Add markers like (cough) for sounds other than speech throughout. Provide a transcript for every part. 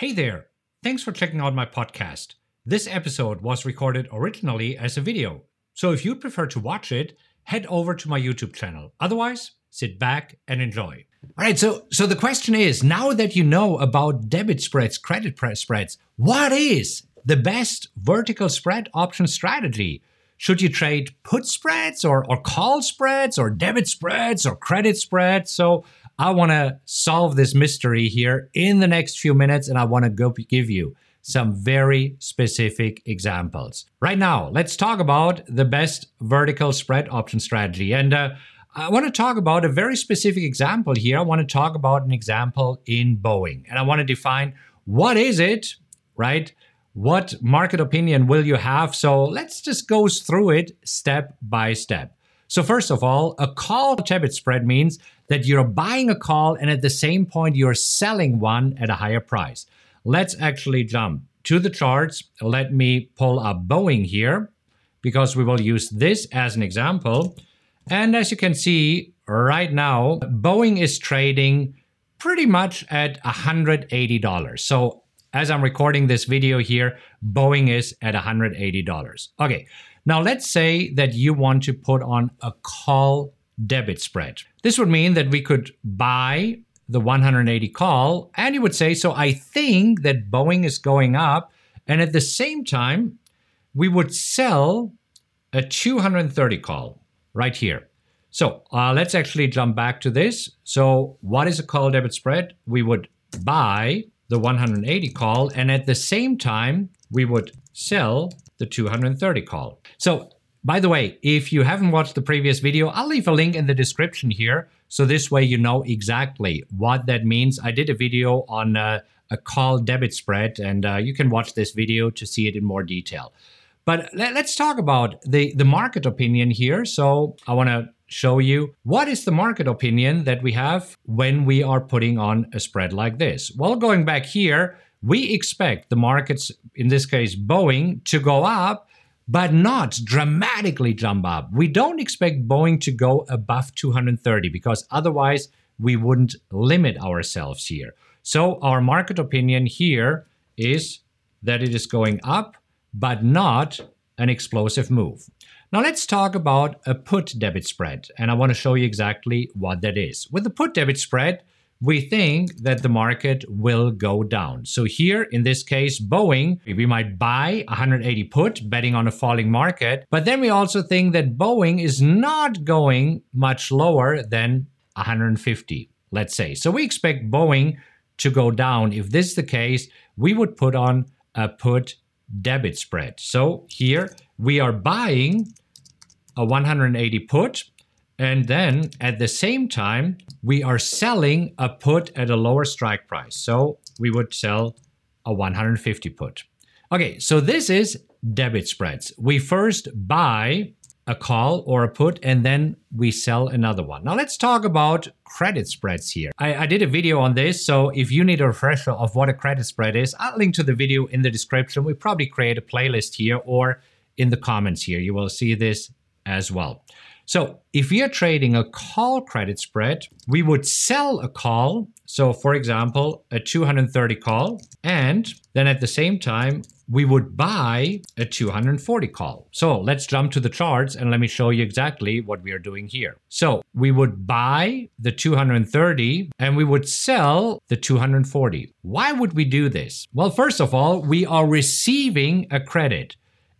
Hey there! Thanks for checking out my podcast. This episode was recorded originally as a video, so if you'd prefer to watch it, head over to my YouTube channel. Otherwise, sit back and enjoy. All right, so so the question is, now that you know about debit spreads, credit spreads, what is the best vertical spread option strategy? Should you trade put spreads or, or call spreads or debit spreads or credit spreads? So I want to solve this mystery here in the next few minutes, and I want to go give you some very specific examples. Right now, let's talk about the best vertical spread option strategy. And uh, I want to talk about a very specific example here. I want to talk about an example in Boeing, and I want to define what is it, right? What market opinion will you have? So let's just go through it step by step. So first of all, a call debit spread means that you're buying a call and at the same point you're selling one at a higher price. Let's actually jump to the charts. Let me pull up Boeing here because we will use this as an example. And as you can see right now, Boeing is trading pretty much at $180. So as I'm recording this video here, Boeing is at $180. Okay, now let's say that you want to put on a call debit spread. This would mean that we could buy the 180 call and you would say, so I think that Boeing is going up. And at the same time, we would sell a 230 call right here. So uh, let's actually jump back to this. So what is a call debit spread? We would buy the 180 call and at the same time, we would sell the 230 call. So by the way, if you haven't watched the previous video, I'll leave a link in the description here. So this way you know exactly what that means. I did a video on uh, a call debit spread and uh, you can watch this video to see it in more detail. But let, us talk about the, the market opinion here. So I want to show you what is the market opinion that we have when we are putting on a spread like this. Well, going back here, we expect the markets, in this case Boeing, to go up but not dramatically jump up. We don't expect Boeing to go above 230 because otherwise we wouldn't limit ourselves here. So our market opinion here is that it is going up, but not an explosive move. Now let's talk about a put debit spread, and I want to show you exactly what that is. With the put debit spread, we think that the market will go down. So here, in this case, Boeing, we might buy 180 put, betting on a falling market. But then we also think that Boeing is not going much lower than 150, let's say. So we expect Boeing to go down. If this is the case, we would put on a put debit spread. So here we are buying a 180 put and then at the same time, we are selling a put at a lower strike price. So we would sell a 150 put. Okay, so this is debit spreads. We first buy a call or a put and then we sell another one. Now let's talk about credit spreads here. I, I, did a video on this, so if you need a refresher of what a credit spread is, I'll link to the video in the description. We probably create a playlist here or in the comments here. You will see this as well. So if we are trading a call credit spread, we would sell a call. So for example, a 230 call, and then at the same time, we would buy a 240 call. So let's jump to the charts and let me show you exactly what we are doing here. So we would buy the 230 and we would sell the 240. Why would we do this? Well, first of all, we are receiving a credit.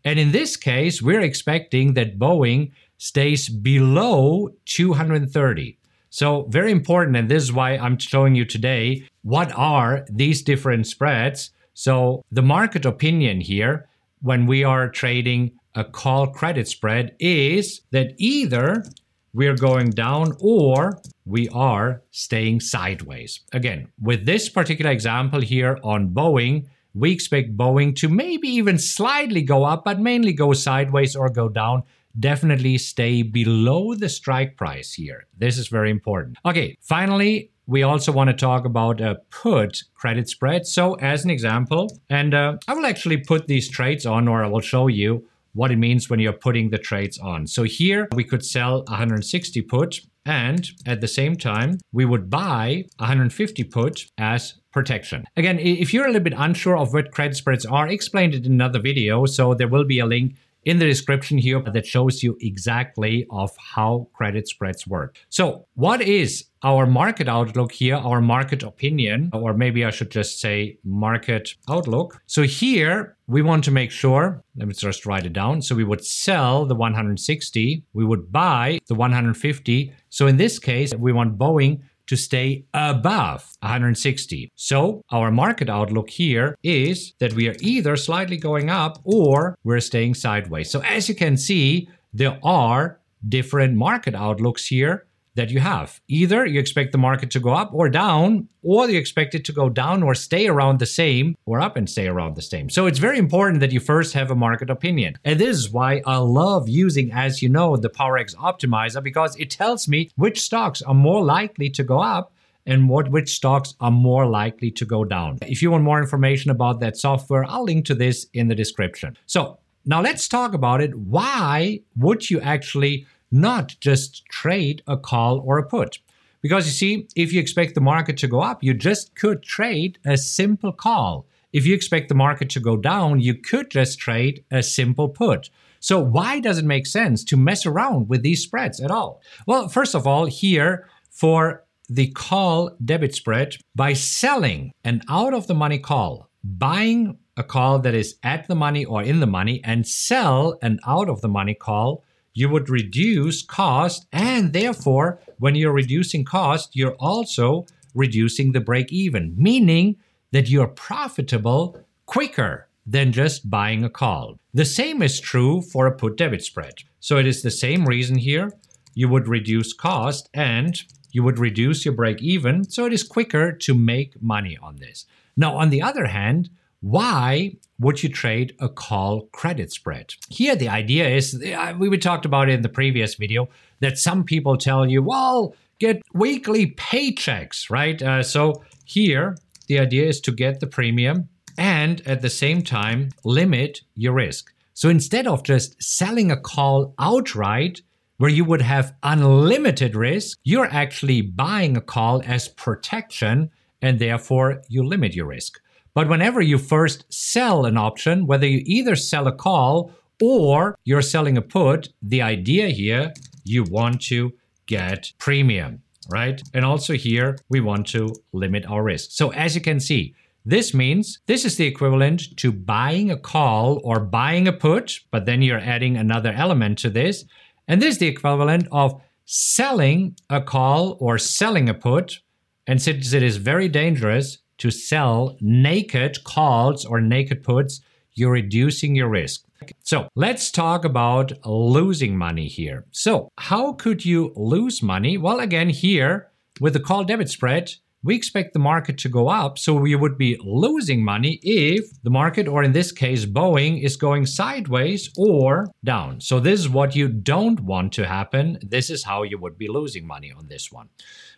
And in this case, we're expecting that Boeing stays below 230. So, very important, and this is why I'm showing you today what are these different spreads. So, the market opinion here when we are trading a call credit spread is that either we're going down or we are staying sideways. Again, with this particular example here on Boeing, we expect Boeing to maybe even slightly go up, but mainly go sideways or go down definitely stay below the strike price here. This is very important. Okay, finally, we also want to talk about a put credit spread. So as an example, and uh, I will actually put these trades on or I will show you what it means when you're putting the trades on. So here we could sell 160 put and at the same time we would buy 150 put as protection. Again, if you're a little bit unsure of what credit spreads are, explained it in another video, so there will be a link in the description here that shows you exactly of how credit spreads work. So what is our market outlook here, our market opinion, or maybe I should just say market outlook. So here we want to make sure, let me just write it down. So we would sell the 160, we would buy the 150. So in this case, we want Boeing to stay above 160. So our market outlook here is that we are either slightly going up or we're staying sideways. So as you can see, there are different market outlooks here that you have. Either you expect the market to go up or down, or you expect it to go down or stay around the same, or up and stay around the same. So it's very important that you first have a market opinion. And this is why I love using, as you know, the PowerX Optimizer because it tells me which stocks are more likely to go up and what which stocks are more likely to go down. If you want more information about that software, I'll link to this in the description. So now let's talk about it. Why would you actually not just trade a call or a put. Because you see, if you expect the market to go up, you just could trade a simple call. If you expect the market to go down, you could just trade a simple put. So, why does it make sense to mess around with these spreads at all? Well, first of all, here for the call debit spread, by selling an out of the money call, buying a call that is at the money or in the money, and sell an out of the money call, you would reduce cost and therefore when you're reducing cost you're also reducing the break even meaning that you're profitable quicker than just buying a call. The same is true for a put debit spread. So it is the same reason here. You would reduce cost and you would reduce your break even so it is quicker to make money on this. Now on the other hand why would you trade a call credit spread? Here, the idea is we talked about it in the previous video that some people tell you, well, get weekly paychecks, right? Uh, so here, the idea is to get the premium and at the same time limit your risk. So instead of just selling a call outright, where you would have unlimited risk, you're actually buying a call as protection and therefore you limit your risk. But whenever you first sell an option, whether you either sell a call or you're selling a put, the idea here, you want to get premium, right? And also here, we want to limit our risk. So as you can see, this means this is the equivalent to buying a call or buying a put, but then you're adding another element to this. And this is the equivalent of selling a call or selling a put. And since it is very dangerous, to sell naked calls or naked puts, you're reducing your risk. So let's talk about losing money here. So, how could you lose money? Well, again, here with the call debit spread, we expect the market to go up. So we would be losing money if the market, or in this case, Boeing, is going sideways or down. So this is what you don't want to happen. This is how you would be losing money on this one.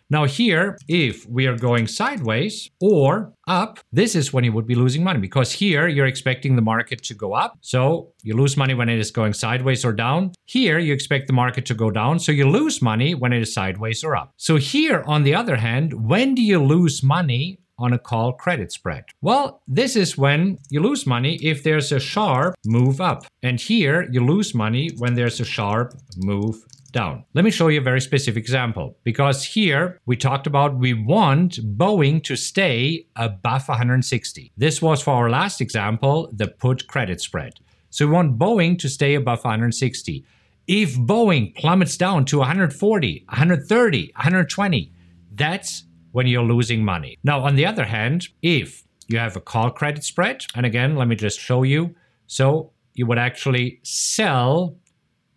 Now here, if we are going sideways or up, this is when you would be losing money because here you're expecting the market to go up. So you lose money when it is going sideways or down. Here you expect the market to go down. So you lose money when it is sideways or up. So here, on the other hand, when do you lose money on a call credit spread? Well, this is when you lose money if there's a sharp move up. And here you lose money when there's a sharp move down. Let me show you a very specific example because here we talked about we want Boeing to stay above 160. This was for our last example, the put credit spread. So we want Boeing to stay above 160. If Boeing plummets down to 140, 130, 120, that's when you're losing money. Now, on the other hand, if you have a call credit spread, and again, let me just show you. So you would actually sell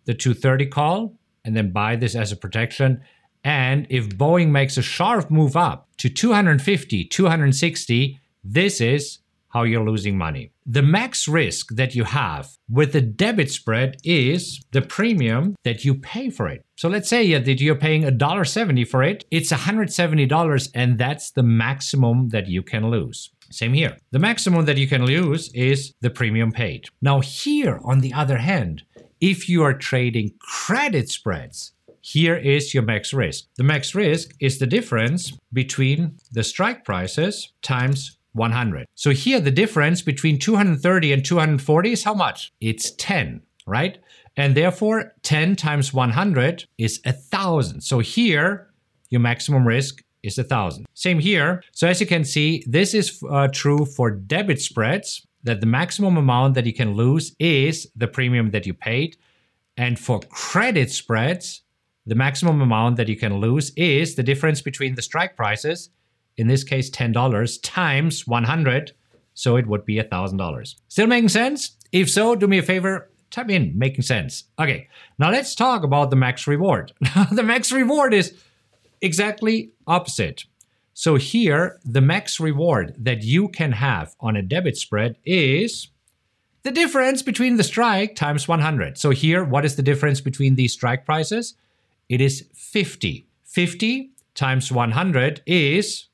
the 230 call and then buy this as a protection. And if Boeing makes a sharp move up to 250, 260, this is how you're losing money. The max risk that you have with the debit spread is the premium that you pay for it. So let's say that you're paying $1.70 for it, it's $170, and that's the maximum that you can lose. Same here. The maximum that you can lose is the premium paid. Now, here, on the other hand, if you are trading credit spreads, here is your max risk. The max risk is the difference between the strike prices times 100. So here the difference between 230 and 240 is how much? It's 10, right? And therefore 10 times 100 is a 1000. So here your maximum risk is a 1000. Same here. So as you can see, this is uh, true for debit spreads that the maximum amount that you can lose is the premium that you paid. And for credit spreads, the maximum amount that you can lose is the difference between the strike prices, in this case $10, times 100. So it would be $1,000. Still making sense? If so, do me a favor, type in making sense. Okay, now let's talk about the max reward. (laughs) the max reward is exactly opposite. So here, the max reward that you can have on a debit spread is the difference between the strike times 100. So here, what is the difference between these strike prices? It is 50. 50 times 100 is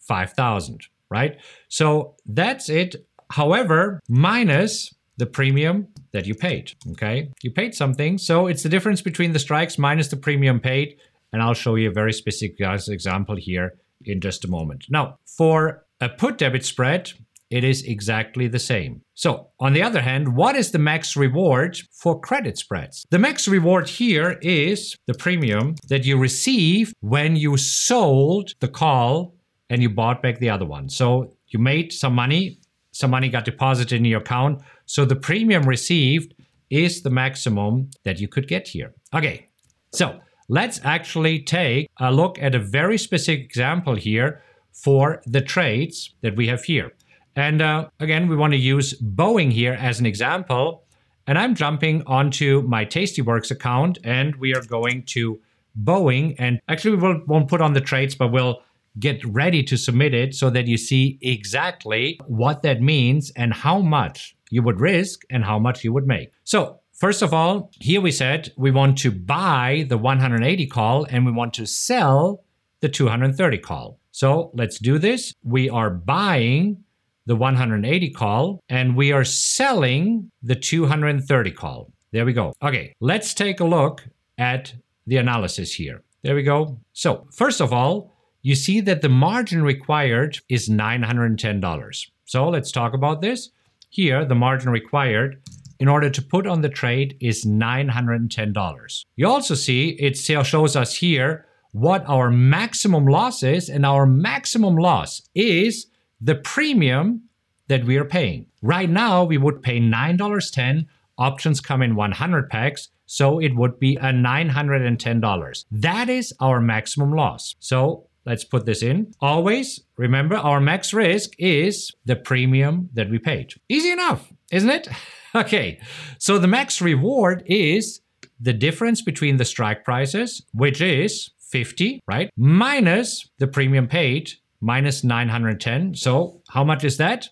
5,000, right? So that's it. However, minus the premium that you paid, okay? You paid something, so it's the difference between the strikes minus the premium paid, and I'll show you a very specific uh, example here in just a moment. Now, for a put debit spread, it is exactly the same. So, on the other hand, what is the max reward for credit spreads? The max reward here is the premium that you receive when you sold the call and you bought back the other one. So, you made some money, some money got deposited in your account. So, the premium received is the maximum that you could get here. Okay, so let's actually take a look at a very specific example here for the trades that we have here. And uh, again, we want to use Boeing here as an example. And I'm jumping onto my Tastyworks account and we are going to Boeing. And actually, we won't put on the trades, but we'll get ready to submit it so that you see exactly what that means and how much you would risk and how much you would make. So First of all, here we said we want to buy the 180 call and we want to sell the 230 call. So let's do this. We are buying the 180 call and we are selling the 230 call. There we go. Okay, let's take a look at the analysis here. There we go. So, first of all, you see that the margin required is $910. So, let's talk about this. Here, the margin required in order to put on the trade is $910. You also see it shows us here what our maximum loss is, and our maximum loss is the premium that we are paying. Right now, we would pay $9.10. Options come in 100 packs, so it would be a $910. That is our maximum loss. So let's put this in. Always remember our max risk is the premium that we paid. Easy enough, isn't it? (laughs) okay, so the max reward is the difference between the strike prices, which is 50, right? Minus the premium paid, minus 910. So how much is that?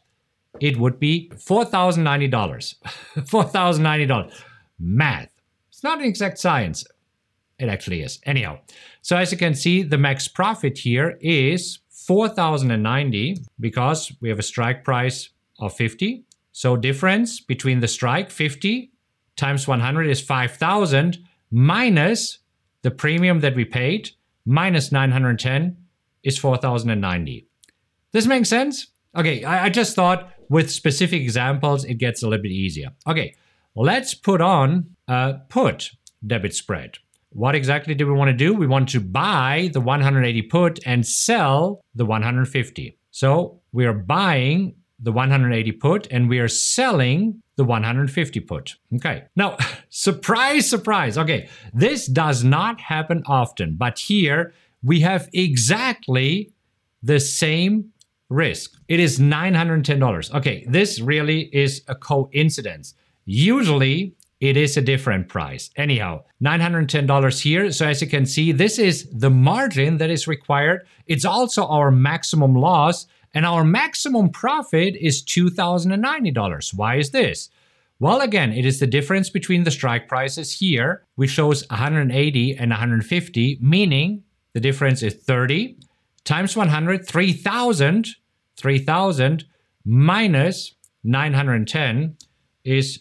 It would be $4,090. (laughs) $4,090. Math. It's not an exact science. It actually is. Anyhow, so as you can see, the max profit here is 4,090 because we have a strike price of 50 so difference between the strike 50 times 100 is 5,000 minus the premium that we paid minus 910 is 4,090. This makes sense? Okay, I, I just thought with specific examples it gets a little bit easier. Okay, let's put on a put debit spread. What exactly do we want to do? We want to buy the 180 put and sell the 150. So we are buying the 180 put and we are selling the 150 put. Okay. Now, (laughs) surprise, surprise. Okay. This does not happen often, but here we have exactly the same risk. It is $910. Okay. This really is a coincidence. Usually it is a different price. Anyhow, $910 here. So as you can see, this is the margin that is required. It's also our maximum loss and our maximum profit is $2,090. Why is this? Well, again, it is the difference between the strike prices here, which shows 180 and 150, meaning the difference is 30 times 100, 3,000, 3,000 minus 910 is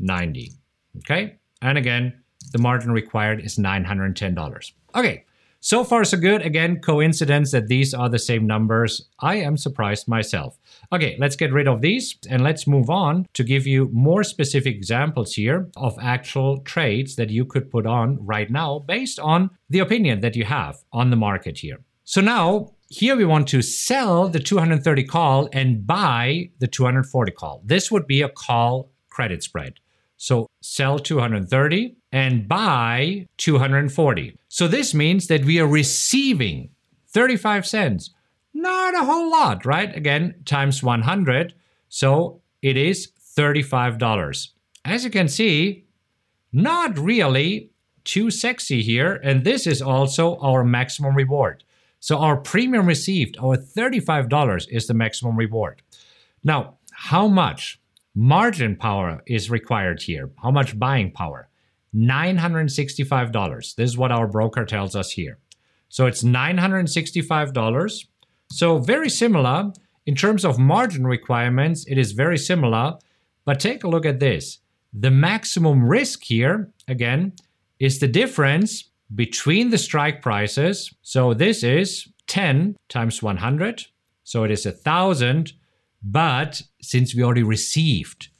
2,090. Okay? And again, the margin required is $910. Okay, so far so good. Again, coincidence that these are the same numbers. I am surprised myself. Okay, let's get rid of these and let's move on to give you more specific examples here of actual trades that you could put on right now based on the opinion that you have on the market here. So now here we want to sell the 230 call and buy the 240 call. This would be a call credit spread. So sell 230 and buy 240. So this means that we are receiving 35 cents. Not a whole lot, right? Again, times 100. So it is $35. As you can see, not really too sexy here. And this is also our maximum reward. So our premium received, our $35 is the maximum reward. Now, how much margin power is required here? How much buying power? $965. This is what our broker tells us here. So it's $965. So very similar in terms of margin requirements, it is very similar. But take a look at this. The maximum risk here, again, is the difference between the strike prices. So this is 10 times 100. So it is a thousand. But since we already received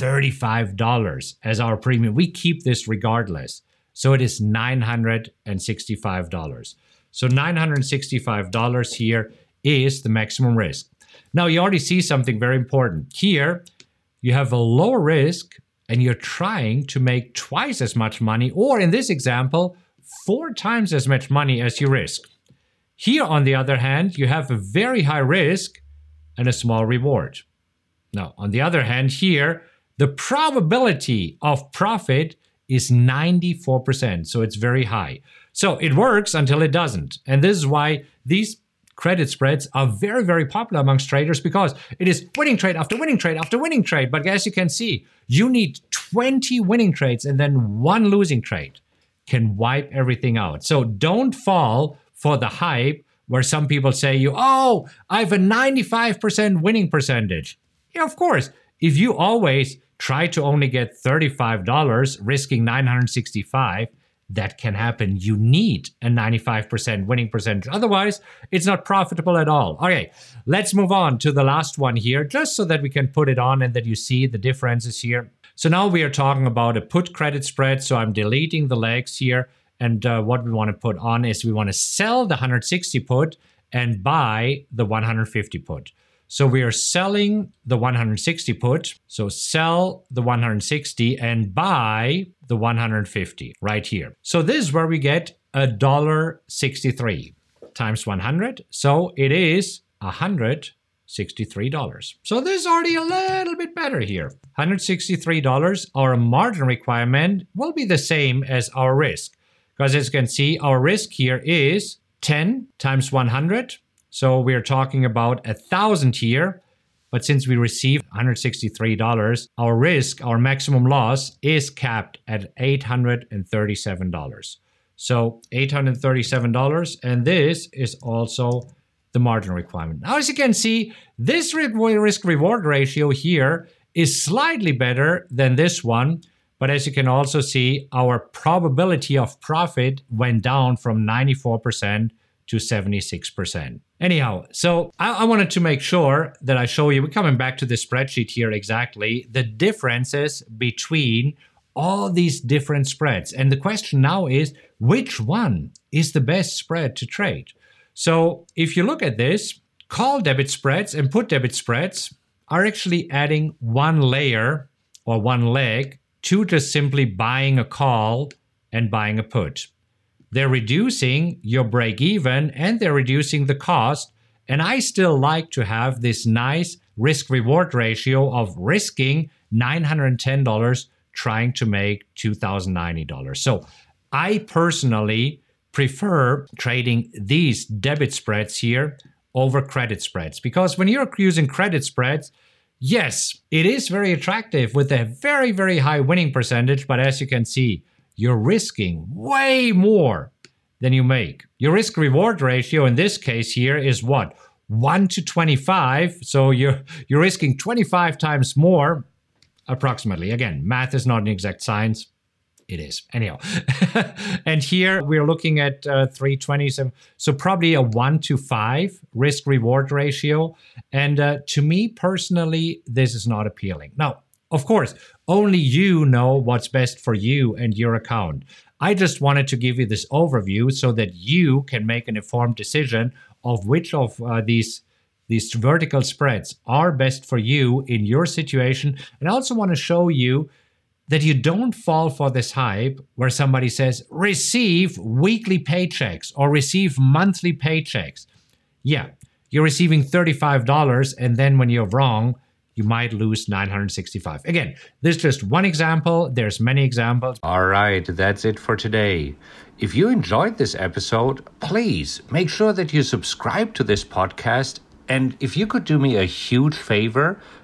$35 as our premium, we keep this regardless. So it is $965. So $965 here is the maximum risk. Now you already see something very important. Here, you have a lower risk and you're trying to make twice as much money, or in this example, four times as much money as you risk. Here, on the other hand, you have a very high risk and a small reward. Now, on the other hand, here, the probability of profit is 94%, so it's very high. So it works until it doesn't. And this is why these credit spreads are very, very popular amongst traders because it is winning trade after winning trade after winning trade. But as you can see, you need 20 winning trades and then one losing trade can wipe everything out. So don't fall for the hype where some people say you, oh, I have a 95% winning percentage. Yeah, of course. If you always try to only get $35, risking 965, that can happen. You need a 95% winning percentage. Otherwise, it's not profitable at all. Okay, let's move on to the last one here, just so that we can put it on and that you see the differences here. So now we are talking about a put credit spread. So I'm deleting the legs here. And uh, what we want to put on is we want to sell the 160 put and buy the 150 put. So we are selling the 160 put. So sell the 160 and buy the 150 right here. So this is where we get a dollar 63 times 100. So it is a hundred $63. So this is already a little bit better here. $163, our margin requirement will be the same as our risk. Because as you can see, our risk here is 10 times 100. So we're talking about a thousand here. But since we received $163, our risk, our maximum loss is capped at $837. So $837, and this is also the margin requirement. Now, as you can see, this risk reward ratio here is slightly better than this one. But as you can also see, our probability of profit went down from 94% to 76%. Anyhow, so I, I, wanted to make sure that I show you, we're coming back to the spreadsheet here exactly, the differences between all these different spreads. And the question now is, which one is the best spread to trade? So if you look at this, call debit spreads and put debit spreads are actually adding one layer or one leg to just simply buying a call and buying a put. They're reducing your break even and they're reducing the cost. And I still like to have this nice risk reward ratio of risking $910 trying to make $2,090. So I personally prefer trading these debit spreads here over credit spreads because when you're using credit spreads, yes, it is very attractive with a very, very high winning percentage, but as you can see, you're risking way more than you make. Your risk reward ratio in this case here is what? 1 to 25, so you're you're risking 25 times more approximately. Again, math is not an exact science it is. Anyhow, (laughs) and here we're looking at uh, 327. So probably a one to five risk reward ratio. And uh, to me personally, this is not appealing. Now, of course, only you know what's best for you and your account. I just wanted to give you this overview so that you can make an informed decision of which of uh, these these vertical spreads are best for you in your situation. And I also want to show you that you don't fall for this hype where somebody says, receive weekly paychecks or receive monthly paychecks. Yeah, you're receiving $35, and then when you're wrong, you might lose 965. Again, this is just one example. There's many examples. All right, that's it for today. If you enjoyed this episode, please make sure that you subscribe to this podcast. And if you could do me a huge favor,